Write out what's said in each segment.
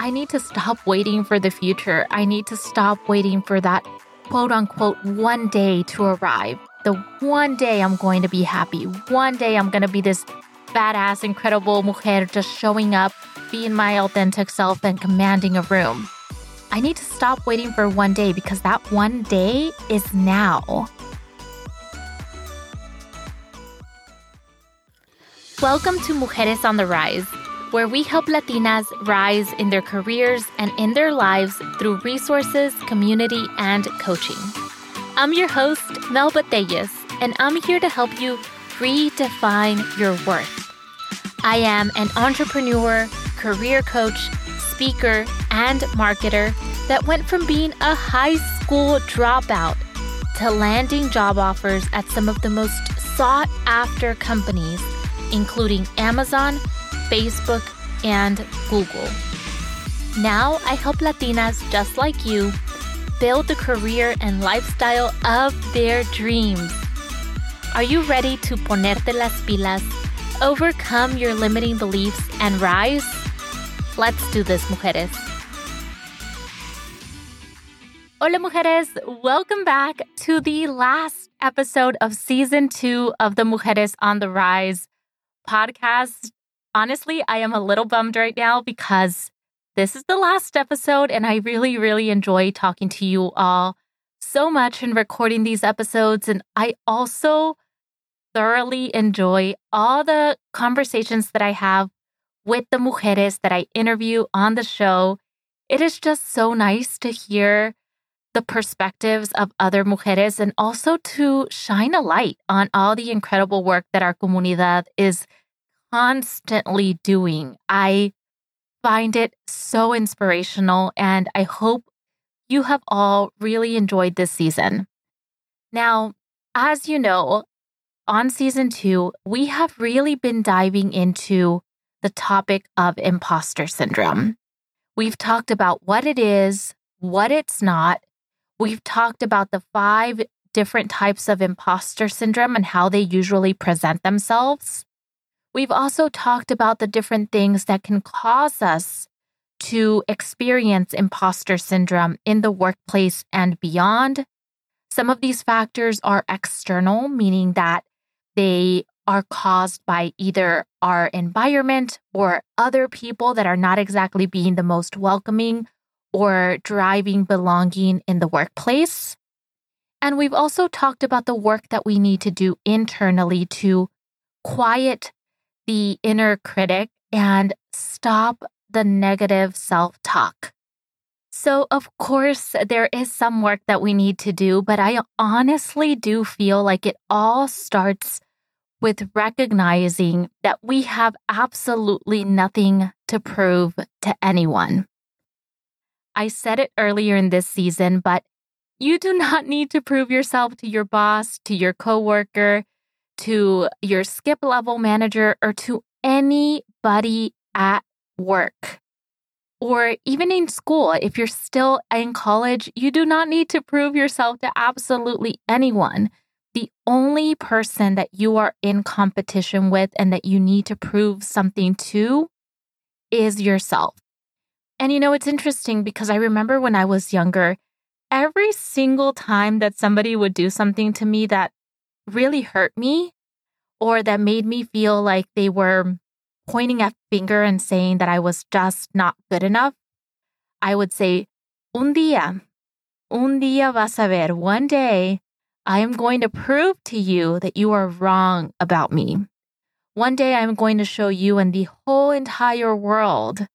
I need to stop waiting for the future. I need to stop waiting for that quote unquote one day to arrive. The one day I'm going to be happy. One day I'm going to be this badass, incredible mujer just showing up, being my authentic self, and commanding a room. I need to stop waiting for one day because that one day is now. Welcome to Mujeres on the Rise, where we help Latinas rise in their careers and in their lives through resources, community, and coaching. I'm your host, Mel Botellas, and I'm here to help you redefine your worth. I am an entrepreneur, career coach, speaker, and marketer that went from being a high school dropout to landing job offers at some of the most sought after companies, including Amazon, Facebook, and Google. Now I help Latinas just like you build the career and lifestyle of their dreams. Are you ready to ponerte las pilas, overcome your limiting beliefs, and rise? Let's do this, mujeres. Hola, mujeres. Welcome back to the last episode of season two of the Mujeres on the Rise podcast. Honestly, I am a little bummed right now because this is the last episode, and I really, really enjoy talking to you all so much and recording these episodes. And I also thoroughly enjoy all the conversations that I have with the mujeres that I interview on the show. It is just so nice to hear the perspectives of other mujeres and also to shine a light on all the incredible work that our comunidad is constantly doing. I find it so inspirational and I hope you have all really enjoyed this season. Now, as you know, on season two, we have really been diving into the topic of imposter syndrome. We've talked about what it is, what it's not. We've talked about the five different types of imposter syndrome and how they usually present themselves. We've also talked about the different things that can cause us to experience imposter syndrome in the workplace and beyond. Some of these factors are external, meaning that they are caused by either our environment or other people that are not exactly being the most welcoming or driving belonging in the workplace. And we've also talked about the work that we need to do internally to quiet the inner critic and stop the negative self talk. So, of course, there is some work that we need to do, but I honestly do feel like it all starts with recognizing that we have absolutely nothing to prove to anyone. I said it earlier in this season, but you do not need to prove yourself to your boss, to your coworker, to your skip level manager, or to anybody at work. Or even in school, if you're still in college, you do not need to prove yourself to absolutely anyone the only person that you are in competition with and that you need to prove something to is yourself. And you know, it's interesting because I remember when I was younger, every single time that somebody would do something to me that really hurt me or that made me feel like they were pointing a finger and saying that I was just not good enough, I would say, un día, un día vas a ver, one day I am going to prove to you that you are wrong about me. One day I'm going to show you and the whole entire world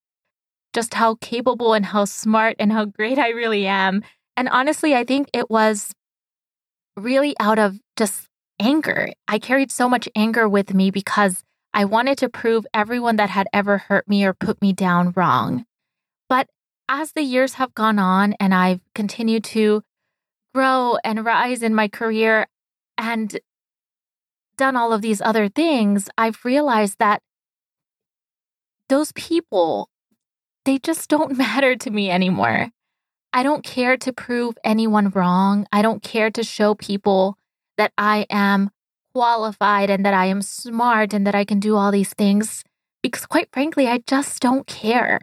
just how capable and how smart and how great I really am. And honestly, I think it was really out of just anger. I carried so much anger with me because I wanted to prove everyone that had ever hurt me or put me down wrong. But as the years have gone on and I've continued to grow and rise in my career and done all of these other things, I've realized that those people, they just don't matter to me anymore. I don't care to prove anyone wrong. I don't care to show people that I am qualified and that I am smart and that I can do all these things because, quite frankly, I just don't care.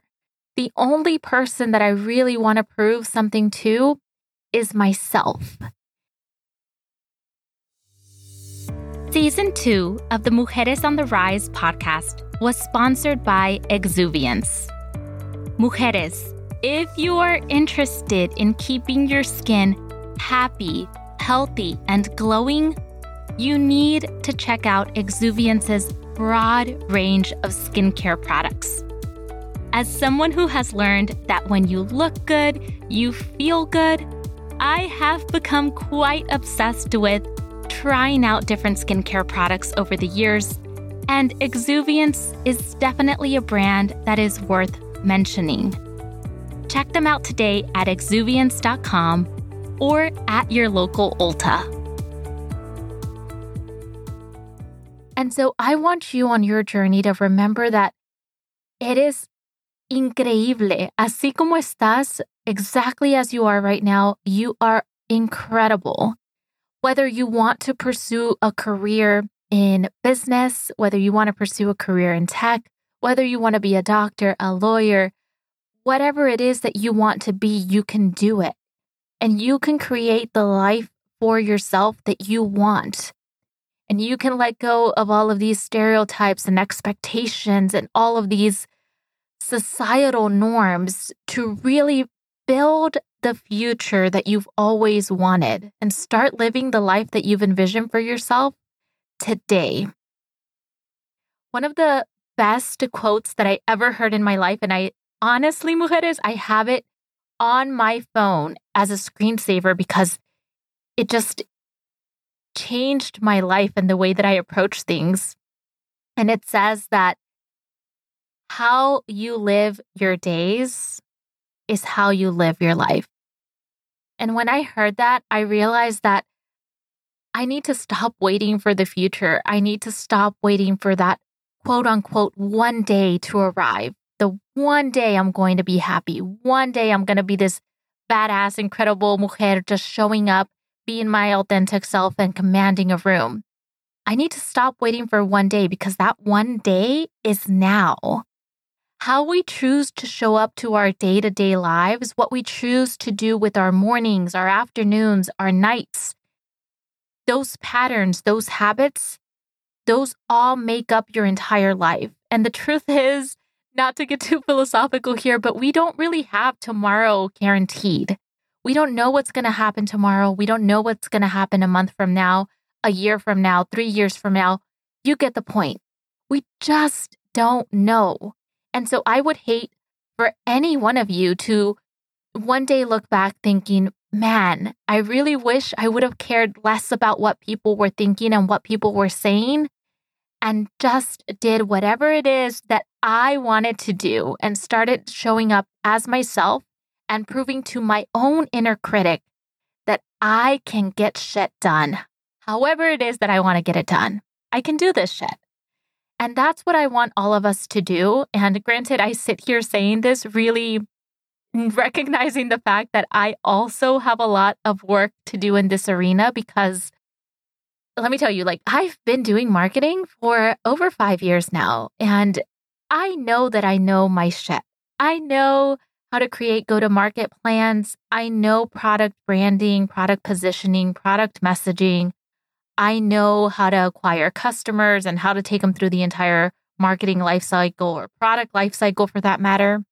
the only person that I really want to prove something to is myself. Season 2 of the Mujeres on the Rise podcast was sponsored by Exuviance. Mujeres, if you are interested in keeping your skin happy, healthy, and glowing, you need to check out Exuviance's broad range of skincare products. As someone who has learned that when you look good, you feel good, I have become quite obsessed with trying out different skincare products over the years, and Exuviance is definitely a brand that is worth mentioning. Check them out today at exuviance.com or at your local Ulta. And so I want you on your journey to remember that it is increíble. Así como estás, exactly as you are right now, you are incredible. Whether you want to pursue a career in business, whether you want to pursue a career in tech, whether you want to be a doctor, a lawyer, whatever it is that you want to be, you can do it. And you can create the life for yourself that you want. And you can let go of all of these stereotypes and expectations and all of these societal norms to really build the future that you've always wanted and start living the life that you've envisioned for yourself today. One of the best quotes that I ever heard in my life, and I honestly, mujeres, I have it on my phone as a screensaver because it just changed my life and the way that I approach things. And it says that how you live your days is how you live your life. And when I heard that, I realized that I need to stop waiting for the future. I need to stop waiting for that quote unquote one day to arrive. The one day I'm going to be happy. One day I'm going to be this badass, incredible mujer just showing up, being my authentic self and commanding a room. I need to stop waiting for one day because that one day is now how we choose to show up to our day to day lives, what we choose to do with our mornings, our afternoons, our nights, those patterns, those habits, those all make up your entire life. And the truth is, not to get too philosophical here, but we don't really have tomorrow guaranteed. We don't know what's going to happen tomorrow. We don't know what's going to happen a month from now, a year from now, three years from now. You get the point. We just don't know. And so I would hate for any one of you to one day look back thinking, man, I really wish I would have cared less about what people were thinking and what people were saying and just did whatever it is that I wanted to do and started showing up as myself and proving to my own inner critic that I can get shit done. However, it is that I want to get it done, I can do this shit. And that's what I want all of us to do. And granted, I sit here saying this really recognizing the fact that I also have a lot of work to do in this arena because let me tell you, like, I've been doing marketing for over five years now. And I know that I know my shit. I know how to create go to market plans. I know product branding, product positioning, product messaging. I know how to acquire customers and how to take them through the entire marketing lifecycle or product lifecycle for that matter.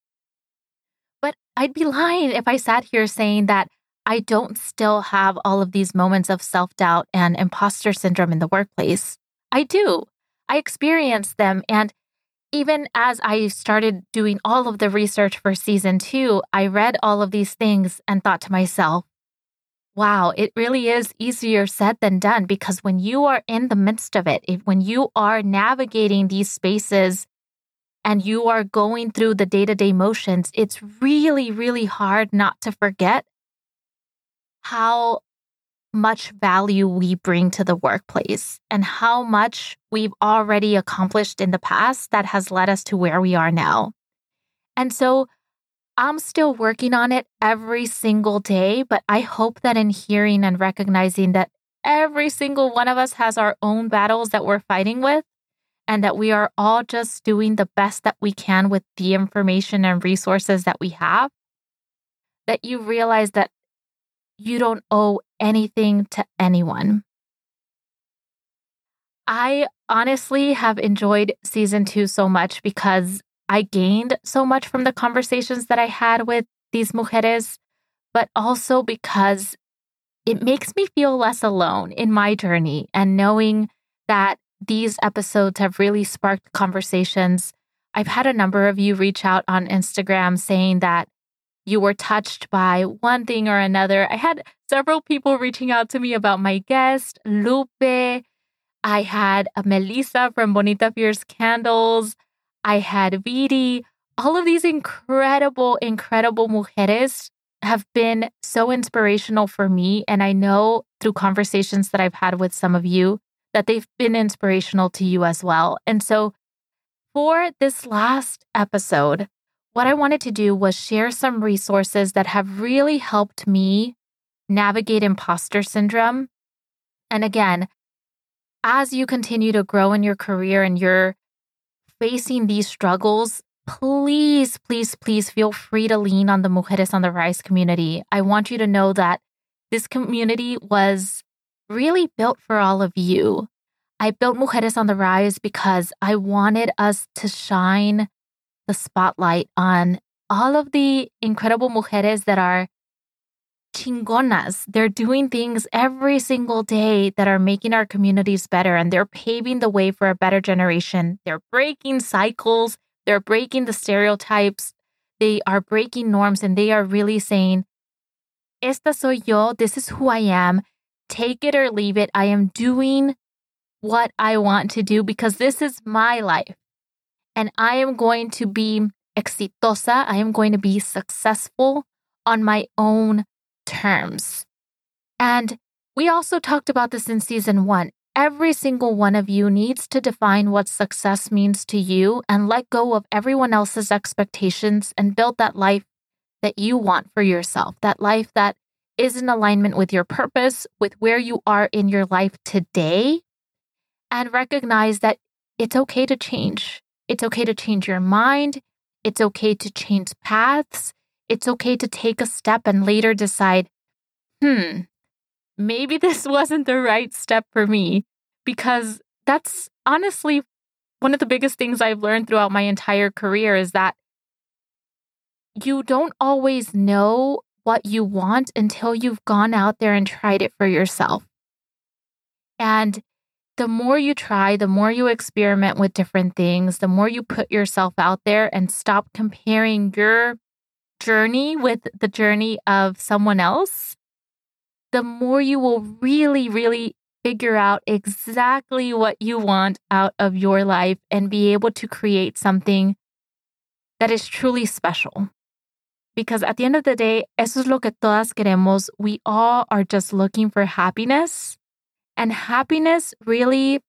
But I'd be lying if I sat here saying that I don't still have all of these moments of self doubt and imposter syndrome in the workplace. I do. I experience them. And even as I started doing all of the research for season two, I read all of these things and thought to myself, Wow, it really is easier said than done because when you are in the midst of it, if, when you are navigating these spaces and you are going through the day to day motions, it's really, really hard not to forget how much value we bring to the workplace and how much we've already accomplished in the past that has led us to where we are now. And so I'm still working on it every single day, but I hope that in hearing and recognizing that every single one of us has our own battles that we're fighting with, and that we are all just doing the best that we can with the information and resources that we have, that you realize that you don't owe anything to anyone. I honestly have enjoyed season two so much because I gained so much from the conversations that I had with these mujeres, but also because it makes me feel less alone in my journey and knowing that these episodes have really sparked conversations. I've had a number of you reach out on Instagram saying that you were touched by one thing or another. I had several people reaching out to me about my guest, Lupe. I had Melissa from Bonita Fierce Candles. I had Viry. All of these incredible, incredible mujeres have been so inspirational for me. And I know through conversations that I've had with some of you that they've been inspirational to you as well. And so for this last episode, what I wanted to do was share some resources that have really helped me navigate imposter syndrome. And again, as you continue to grow in your career and you're facing these struggles, please, please, please feel free to lean on the Mujeres on the Rise community. I want you to know that this community was really built for all of you. I built Mujeres on the Rise because I wanted us to shine the spotlight on all of the incredible mujeres that are chingonas. They're doing things every single day that are making our communities better and they're paving the way for a better generation. They're breaking cycles, they're breaking the stereotypes, they are breaking norms, and they are really saying, Esta soy yo, this is who I am. Take it or leave it. I am doing what I want to do because this is my life. And I am going to be exitosa. I am going to be successful on my own terms. And we also talked about this in season one. Every single one of you needs to define what success means to you and let go of everyone else's expectations and build that life that you want for yourself, that life that is in alignment with your purpose, with where you are in your life today, and recognize that it's okay to change. It's okay to change your mind. It's okay to change paths it's okay to take a step and later decide, hmm, maybe this wasn't the right step for me. Because that's honestly one of the biggest things I've learned throughout my entire career is that you don't always know what you want until you've gone out there and tried it for yourself. And the more you try, the more you experiment with different things, the more you put yourself out there and stop comparing your journey with the journey of someone else, the more you will really, really figure out exactly what you want out of your life and be able to create something that is truly special. Because at the end of the day, eso es lo que todas queremos. We all are just looking for happiness. And happiness really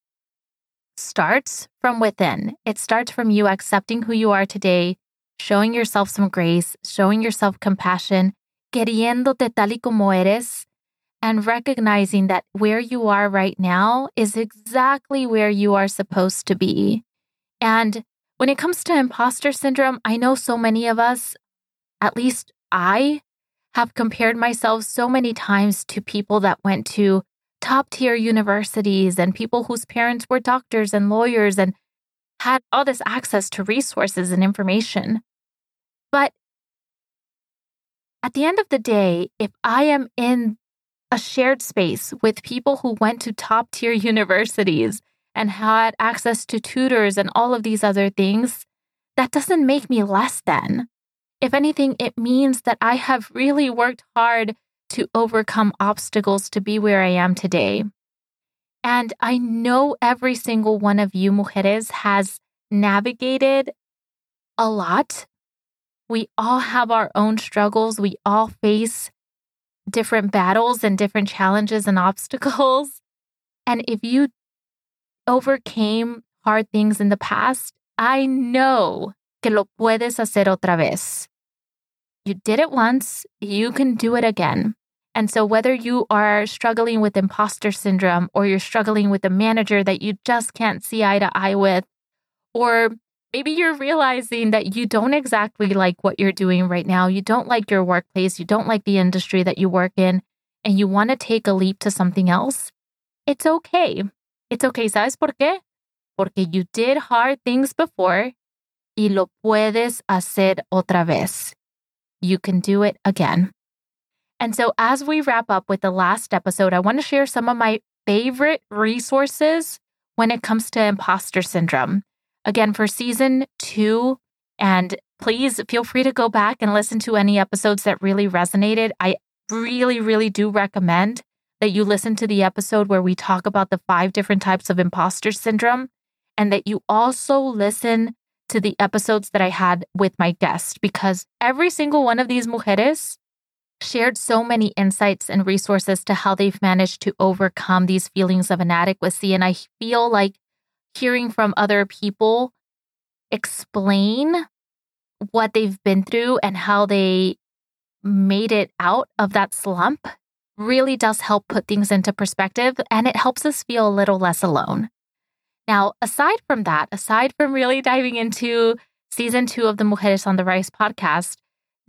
starts from within. It starts from you accepting who you are today, showing yourself some grace, showing yourself compassion, queriéndote tal y como eres, and recognizing that where you are right now is exactly where you are supposed to be. And when it comes to imposter syndrome, I know so many of us, at least I, have compared myself so many times to people that went to top tier universities and people whose parents were doctors and lawyers and had all this access to resources and information. But at the end of the day, if I am in a shared space with people who went to top tier universities and had access to tutors and all of these other things, that doesn't make me less than. If anything, it means that I have really worked hard to overcome obstacles to be where I am today. And I know every single one of you mujeres has navigated a lot we all have our own struggles. We all face different battles and different challenges and obstacles. And if you overcame hard things in the past, I know que lo puedes hacer otra vez. You did it once, you can do it again. And so, whether you are struggling with imposter syndrome or you're struggling with a manager that you just can't see eye to eye with, or maybe you're realizing that you don't exactly like what you're doing right now, you don't like your workplace, you don't like the industry that you work in, and you want to take a leap to something else, it's okay. It's okay. ¿Sabes por qué? Porque you did hard things before y lo puedes hacer otra vez. You can do it again. And so, as we wrap up with the last episode, I want to share some of my favorite resources when it comes to imposter syndrome. Again, for season two, and please feel free to go back and listen to any episodes that really resonated. I really, really do recommend that you listen to the episode where we talk about the five different types of imposter syndrome and that you also listen to the episodes that I had with my guest because every single one of these mujeres shared so many insights and resources to how they've managed to overcome these feelings of inadequacy. And I feel like hearing from other people explain what they've been through and how they made it out of that slump really does help put things into perspective and it helps us feel a little less alone. Now, aside from that, aside from really diving into season two of the Mujeres on the Rise podcast,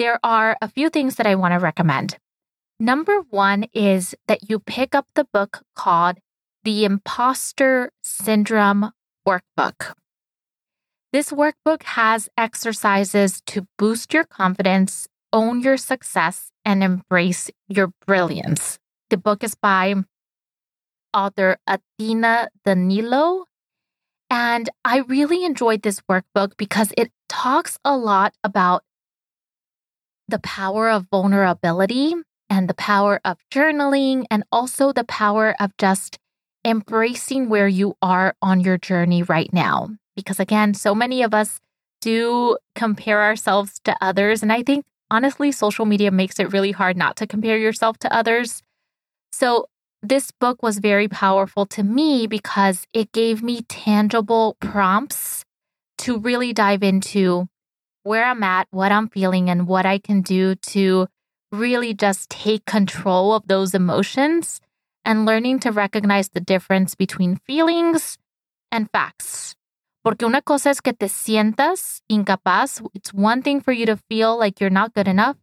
there are a few things that I want to recommend. Number one is that you pick up the book called The Imposter Syndrome Workbook. This workbook has exercises to boost your confidence, own your success, and embrace your brilliance. The book is by author Athina Danilo. And I really enjoyed this workbook because it talks a lot about the power of vulnerability and the power of journaling, and also the power of just embracing where you are on your journey right now. Because again, so many of us do compare ourselves to others. And I think honestly, social media makes it really hard not to compare yourself to others. So, this book was very powerful to me because it gave me tangible prompts to really dive into where I'm at, what I'm feeling, and what I can do to really just take control of those emotions and learning to recognize the difference between feelings and facts. Porque una cosa es que te sientas incapaz. It's one thing for you to feel like you're not good enough.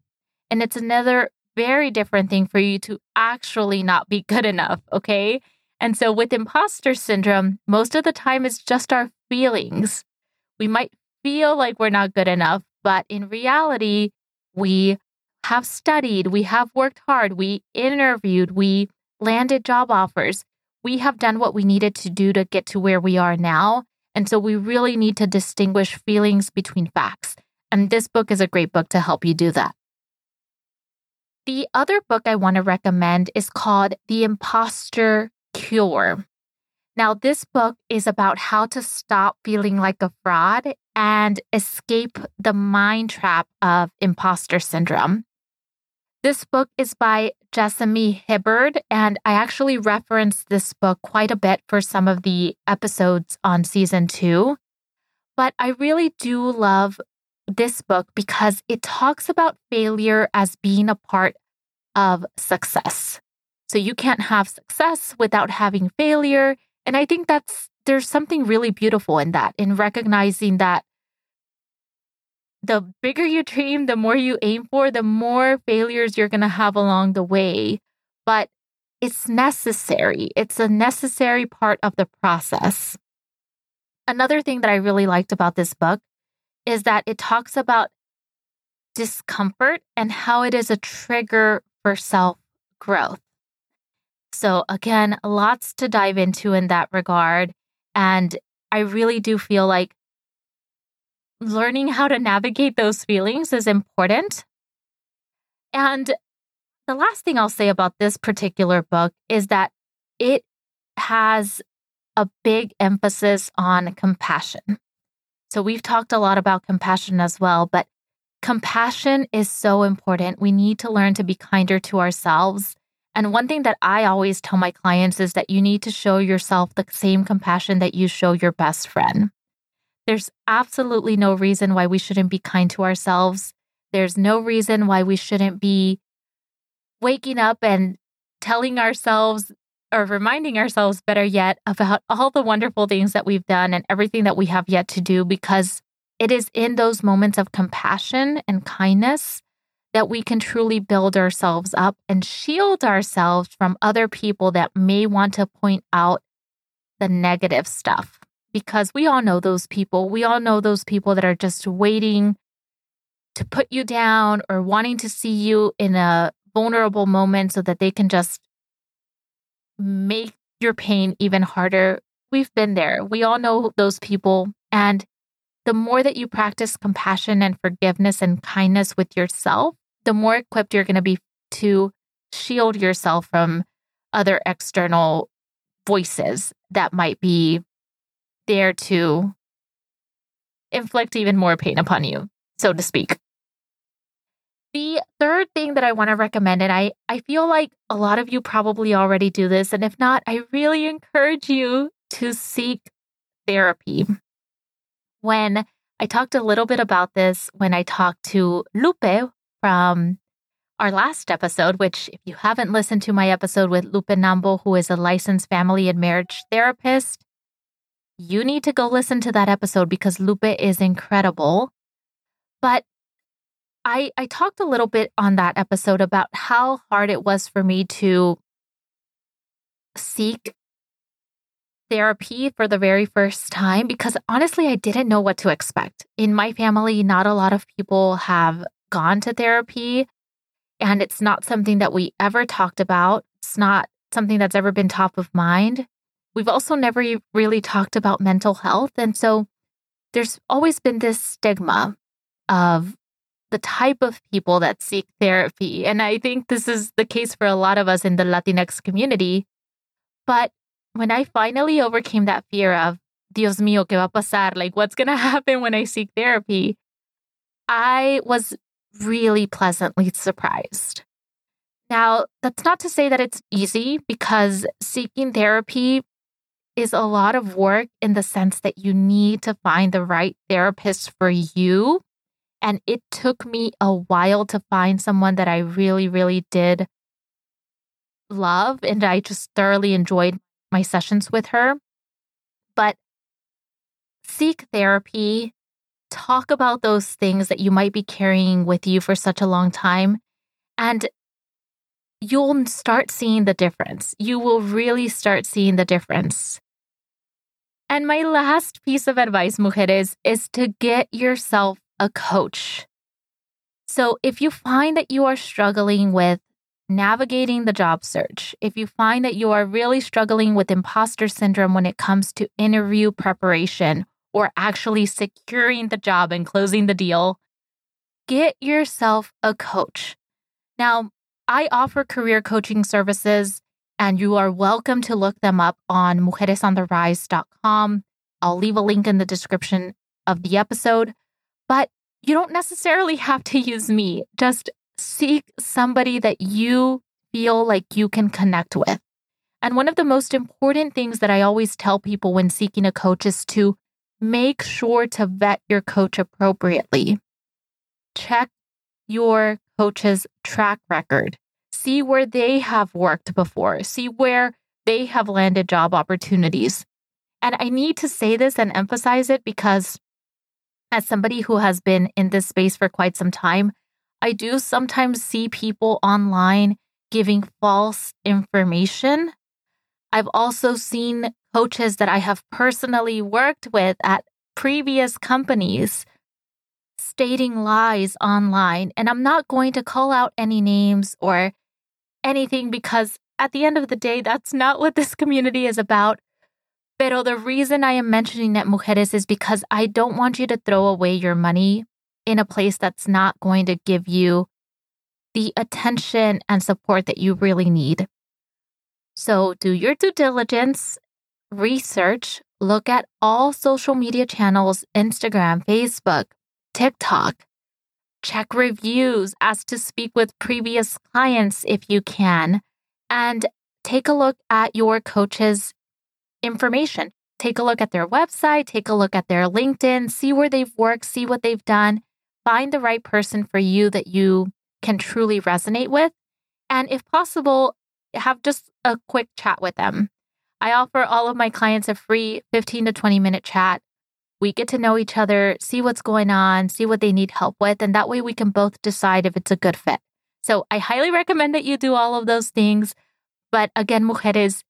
And it's another very different thing for you to actually not be good enough. Okay. And so with imposter syndrome, most of the time it's just our feelings. We might feel like we're not good enough, but in reality, we have studied, we have worked hard, we interviewed, we landed job offers. We have done what we needed to do to get to where we are now. And so we really need to distinguish feelings between facts. And this book is a great book to help you do that. The other book I want to recommend is called The Imposter Cure. Now, this book is about how to stop feeling like a fraud and escape the mind trap of imposter syndrome. This book is by Jessamy Hibbard, and I actually referenced this book quite a bit for some of the episodes on season two. But I really do love this book because it talks about failure as being a part of success. So you can't have success without having failure. And I think that's there's something really beautiful in that, in recognizing that the bigger you dream, the more you aim for, the more failures you're going to have along the way. But it's necessary. It's a necessary part of the process. Another thing that I really liked about this book is that it talks about discomfort and how it is a trigger for self growth. So, again, lots to dive into in that regard. And I really do feel like learning how to navigate those feelings is important. And the last thing I'll say about this particular book is that it has a big emphasis on compassion. So, we've talked a lot about compassion as well, but compassion is so important. We need to learn to be kinder to ourselves and one thing that I always tell my clients is that you need to show yourself the same compassion that you show your best friend. There's absolutely no reason why we shouldn't be kind to ourselves. There's no reason why we shouldn't be waking up and telling ourselves or reminding ourselves better yet about all the wonderful things that we've done and everything that we have yet to do because it is in those moments of compassion and kindness that we can truly build ourselves up and shield ourselves from other people that may want to point out the negative stuff. Because we all know those people. We all know those people that are just waiting to put you down or wanting to see you in a vulnerable moment so that they can just make your pain even harder. We've been there. We all know those people. And the more that you practice compassion and forgiveness and kindness with yourself, the more equipped you're going to be to shield yourself from other external voices that might be there to inflict even more pain upon you, so to speak. The third thing that I want to recommend, and I, I feel like a lot of you probably already do this, and if not, I really encourage you to seek therapy. When I talked a little bit about this when I talked to Lupe from our last episode, which, if you haven't listened to my episode with Lupe Nambo, who is a licensed family and marriage therapist, you need to go listen to that episode because Lupe is incredible. But I, I talked a little bit on that episode about how hard it was for me to seek therapy for the very first time because honestly, I didn't know what to expect. In my family, not a lot of people have gone to therapy, and it's not something that we ever talked about. It's not something that's ever been top of mind. We've also never really talked about mental health. And so there's always been this stigma of the type of people that seek therapy. And I think this is the case for a lot of us in the Latinx community. But when I finally overcame that fear of, Dios mío, ¿qué va a pasar? Like, what's going to happen when I seek therapy? I was really pleasantly surprised. Now, that's not to say that it's easy because seeking therapy is a lot of work in the sense that you need to find the right therapist for you and it took me a while to find someone that I really, really did love. And I just thoroughly enjoyed my sessions with her. But seek therapy, talk about those things that you might be carrying with you for such a long time. And you'll start seeing the difference. You will really start seeing the difference. And my last piece of advice, mujeres, is to get yourself a coach. So if you find that you are struggling with navigating the job search, if you find that you are really struggling with imposter syndrome when it comes to interview preparation or actually securing the job and closing the deal, get yourself a coach. Now, I offer career coaching services, and you are welcome to look them up on mujeresontherise.com. I'll leave a link in the description of the episode. But you don't necessarily have to use me. Just seek somebody that you feel like you can connect with. And one of the most important things that I always tell people when seeking a coach is to make sure to vet your coach appropriately. Check your coach's track record. See where they have worked before. See where they have landed job opportunities. And I need to say this and emphasize it because as somebody who has been in this space for quite some time, I do sometimes see people online giving false information. I've also seen coaches that I have personally worked with at previous companies stating lies online. And I'm not going to call out any names or anything because at the end of the day, that's not what this community is about. Pero the reason I am mentioning Net Mujeres is because I don't want you to throw away your money in a place that's not going to give you the attention and support that you really need. So do your due diligence, research, look at all social media channels Instagram, Facebook, TikTok. Check reviews, ask to speak with previous clients if you can, and take a look at your coach's information. Take a look at their website, take a look at their LinkedIn, see where they've worked, see what they've done, find the right person for you that you can truly resonate with, And if possible, have just a quick chat with them. I offer all of my clients a free 15 to 20 minute chat. We get to know each other, see what's going on, see what they need help with, and that way we can both decide if it's a good fit. So I highly recommend that you do all of those things. But again, mujeres,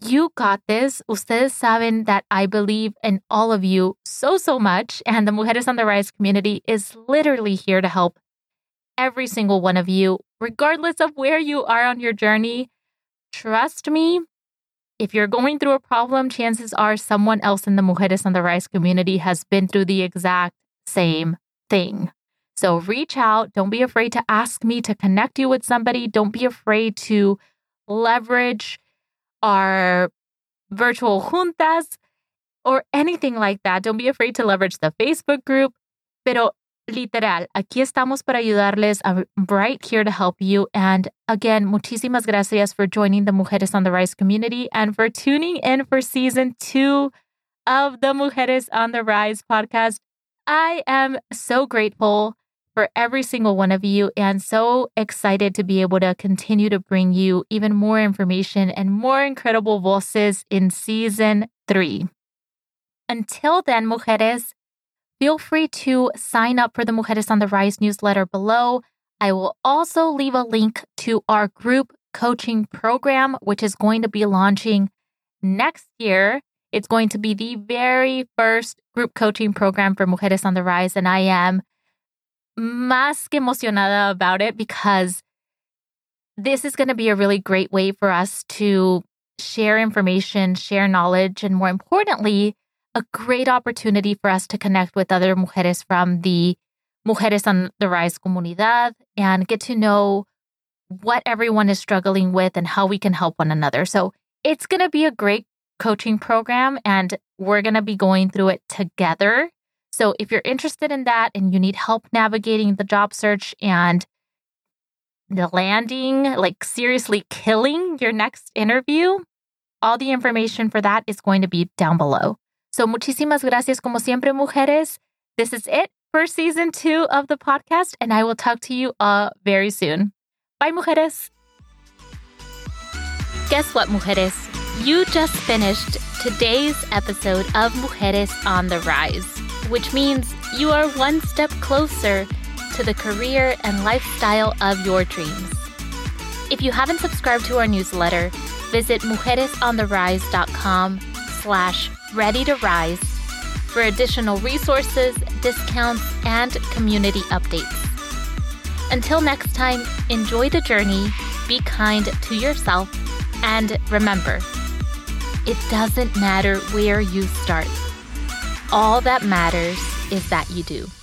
you got this. Ustedes saben that I believe in all of you so, so much. And the Mujeres on the Rise community is literally here to help every single one of you, regardless of where you are on your journey. Trust me, if you're going through a problem, chances are someone else in the Mujeres on the Rise community has been through the exact same thing. So reach out. Don't be afraid to ask me to connect you with somebody. Don't be afraid to leverage our virtual juntas or anything like that. Don't be afraid to leverage the Facebook group. Pero literal, aquí estamos para ayudarles. I'm right here to help you. And again, muchísimas gracias for joining the Mujeres on the Rise community and for tuning in for season two of the Mujeres on the Rise podcast. I am so grateful for every single one of you and so excited to be able to continue to bring you even more information and more incredible voices in season three. Until then, mujeres, feel free to sign up for the Mujeres on the Rise newsletter below. I will also leave a link to our group coaching program, which is going to be launching next year. It's going to be the very first group coaching program for Mujeres on the Rise, and I am más que emocionada about it because this is going to be a really great way for us to share information, share knowledge, and more importantly, a great opportunity for us to connect with other mujeres from the Mujeres on the Rise comunidad and get to know what everyone is struggling with and how we can help one another. So it's going to be a great coaching program, and we're going to be going through it together. So if you're interested in that and you need help navigating the job search and the landing, like seriously killing your next interview, all the information for that is going to be down below. So muchísimas gracias como siempre, mujeres. This is it for season two of the podcast, and I will talk to you all very soon. Bye, mujeres. Guess what, mujeres? You just finished today's episode of Mujeres on the Rise which means you are one step closer to the career and lifestyle of your dreams. If you haven't subscribed to our newsletter, visit mujeresontherise.com slash ready to rise for additional resources, discounts, and community updates. Until next time, enjoy the journey, be kind to yourself, and remember, it doesn't matter where you start. All that matters is that you do.